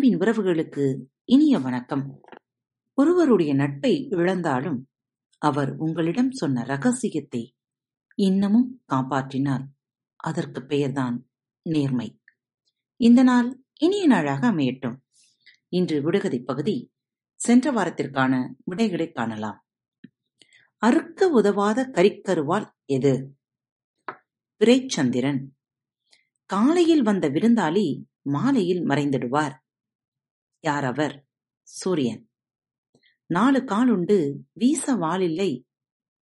அன்பின் உறவுகளுக்கு இனிய வணக்கம். ஒருவருடைய நட்பை இழந்தாலும், அவர் உங்களிடம் சொன்ன ரகசியத்தை இன்னமும் காப்பாற்றினால், அதற்கு பெயர்தான் நேர்மை. இந்த நாள் இனிய நாளாக அமையட்டும். இன்று விடுகதை பகுதி சென்ற வாரத்திற்கான விடைகளை காணலாம். அறுக்க உதவாத கரிக்கருவாள் எது? பிறைச்சந்திரன். காலையில் வந்த விருந்தாளி மாலையில் மறைந்திடுவார். யார் அவர்? சூரியன். நாலு காலுண்டு வீச வாளில்லை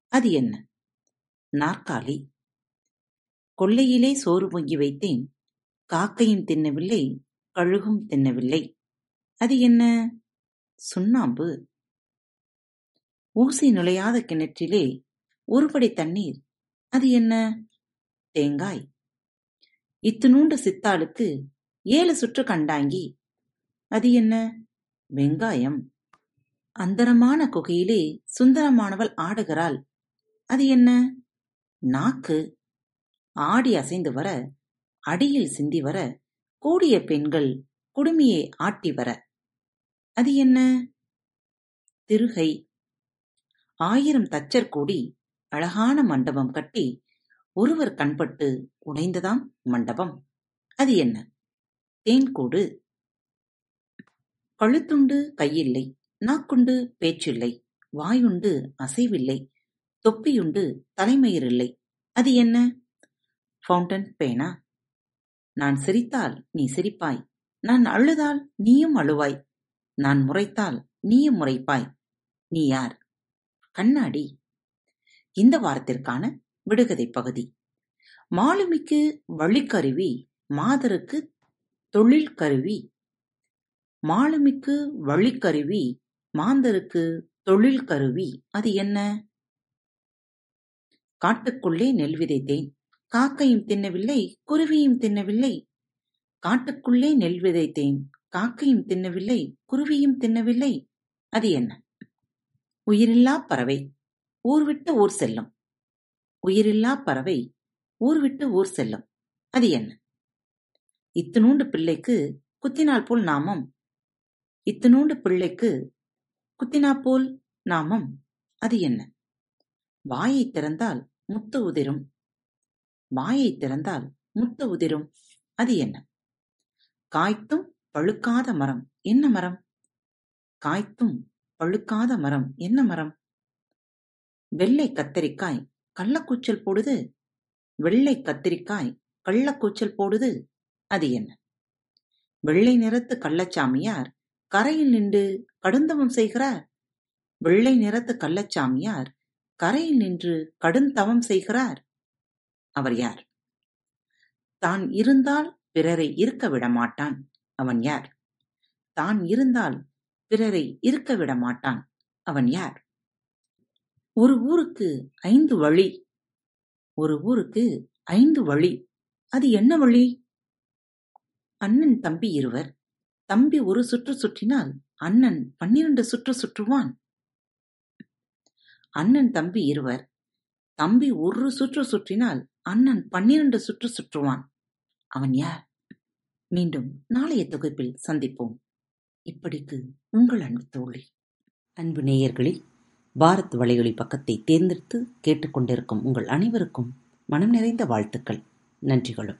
அது என்ன? நாற்காலி. கொல்லையிலே சோறு பொங்கி வைத்தேன். காக்கையும் தின்னவில்லை, கழுகும் தின்னவில்லை. அது என்ன? சுண்ணாம்பு. ஊசி நுழையாத கிணற்றிலே ஒருபடி தண்ணீர். அது என்ன? தேங்காய். இத்துணூண்டு சித்தாளுக்கு ஏழு சுற்று கண்டாங்கி. அது என்ன? வெங்காயம். அந்தரமான குகையிலே சுந்தரமானவள் ஆடுகிறாள். அது என்ன? நாக்கு. ஆடி அசைந்து வர, அடியில் சிந்தி வர, கூடிய பெண்கள் குடுமியை ஆட்டி வர. அது என்ன? திருகை. ஆயிரம் தச்சர் கூடி அழகான மண்டபம் கட்டி, ஒருவர் கண்பட்டு உடைந்ததாம் மண்டபம். அது என்ன? தேன்கூடு. கழுத்துண்டு கையில்லை, நாக்குண்டு பேச்சில்லை, வாயுண்டு அசைவில்லை, தொப்பியுண்டு தலைமயிரில்லை. அது என்ன? ஃபவுண்டன் பேனா. நான் சிரித்தால் நீ சிரிப்பாய். நான் அழுதால் நீயும் அழுவாய். நான் முறைத்தால் நீயும் முறைப்பாய். நீ யார்? கண்ணாடி. இந்த வாரத்திற்கான விடுகதை பகுதி மாலுமிக்கு வழிக்கருவி மாதருக்கு தொழில் கருவி மாலுமிக்கு வழிக்கருவி மாந்தருக்கு தொழில் கருவி அது என்ன? காட்டுக்குள்ளே நெல் விதைத்தேன். காக்கையும் தின்னவில்லை, குருவியும் தின்னவில்லை. காட்டுக்குள்ளே நெல் விதைத்தேன். காக்கையும் தின்னவில்லை, குருவியும் தின்னவில்லை. அது என்ன? உயிரில்லாப் பறவை ஊர் விட்டு ஊர் செல்லும். உயிரில்லாப் பறவை ஊர் விட்டு ஊர் செல்லும். அது என்ன? இத்துணூண்டு பிள்ளைக்கு குத்தினாற் போல் நாமம். இத்தனோண்டு பிள்ளைக்கு குத்தினாப்போல் நாமம். அது என்ன? வாயைத் திறந்தால் முத்து உதிரும். வாயைத் திறந்தால் முத்து உதிரும். அது என்ன? காய்த்தும் பழுக்காத மரம். என்ன மரம்? காய்த்தும் பழுக்காத மரம். என்ன மரம்? வெள்ளைக் கத்தரிக்காய் கள்ளக்கூச்சல் போடுது. வெள்ளைக் கத்திரிக்காய் கள்ளக்கூச்சல் போடுது. அது என்ன? வெள்ளை நிறத்து கள்ளச்சாமியார் கரையில் நின்று கடுந்தவம் செய்கிறார். வெள்ளை நிறத்து கள்ளச்சாமியார் கரையில் நின்று கடுந்தவம் செய்கிறார். அவர் யார்? தான் இருந்தால் பிறரை இருக்க விடமாட்டான். அவன் யார்? தான் இருந்தால் பிறரை இருக்க விடமாட்டான். அவன் யார்? ஒரு ஊருக்கு ஐந்து வழி. ஒரு ஊருக்கு ஐந்து வழி. அது என்ன வழி? அண்ணன் தம்பி இருவர். தம்பி ஒரு சுற்று சுற்றினால் அண்ணன் பன்னிரண்டு சுற்று சுற்றுவான். அண்ணன் தம்பி இருவர். தம்பி ஒரு சுற்று சுற்றினால் அண்ணன் பன்னிரண்டு சுற்று சுற்றுவான். அவன் யார்? மீண்டும் நாளைய தொகுப்பில் சந்திப்போம். இப்படிக்கு உங்கள் அன்பு தோழி. அன்பு நேயர்களில் பாரத் வலையொலி பக்கத்தை தேர்ந்தெடுத்து கேட்டுக்கொண்டிருக்கும் உங்கள் அனைவருக்கும் மனம் நிறைந்த வாழ்த்துக்கள் நன்றிகளும்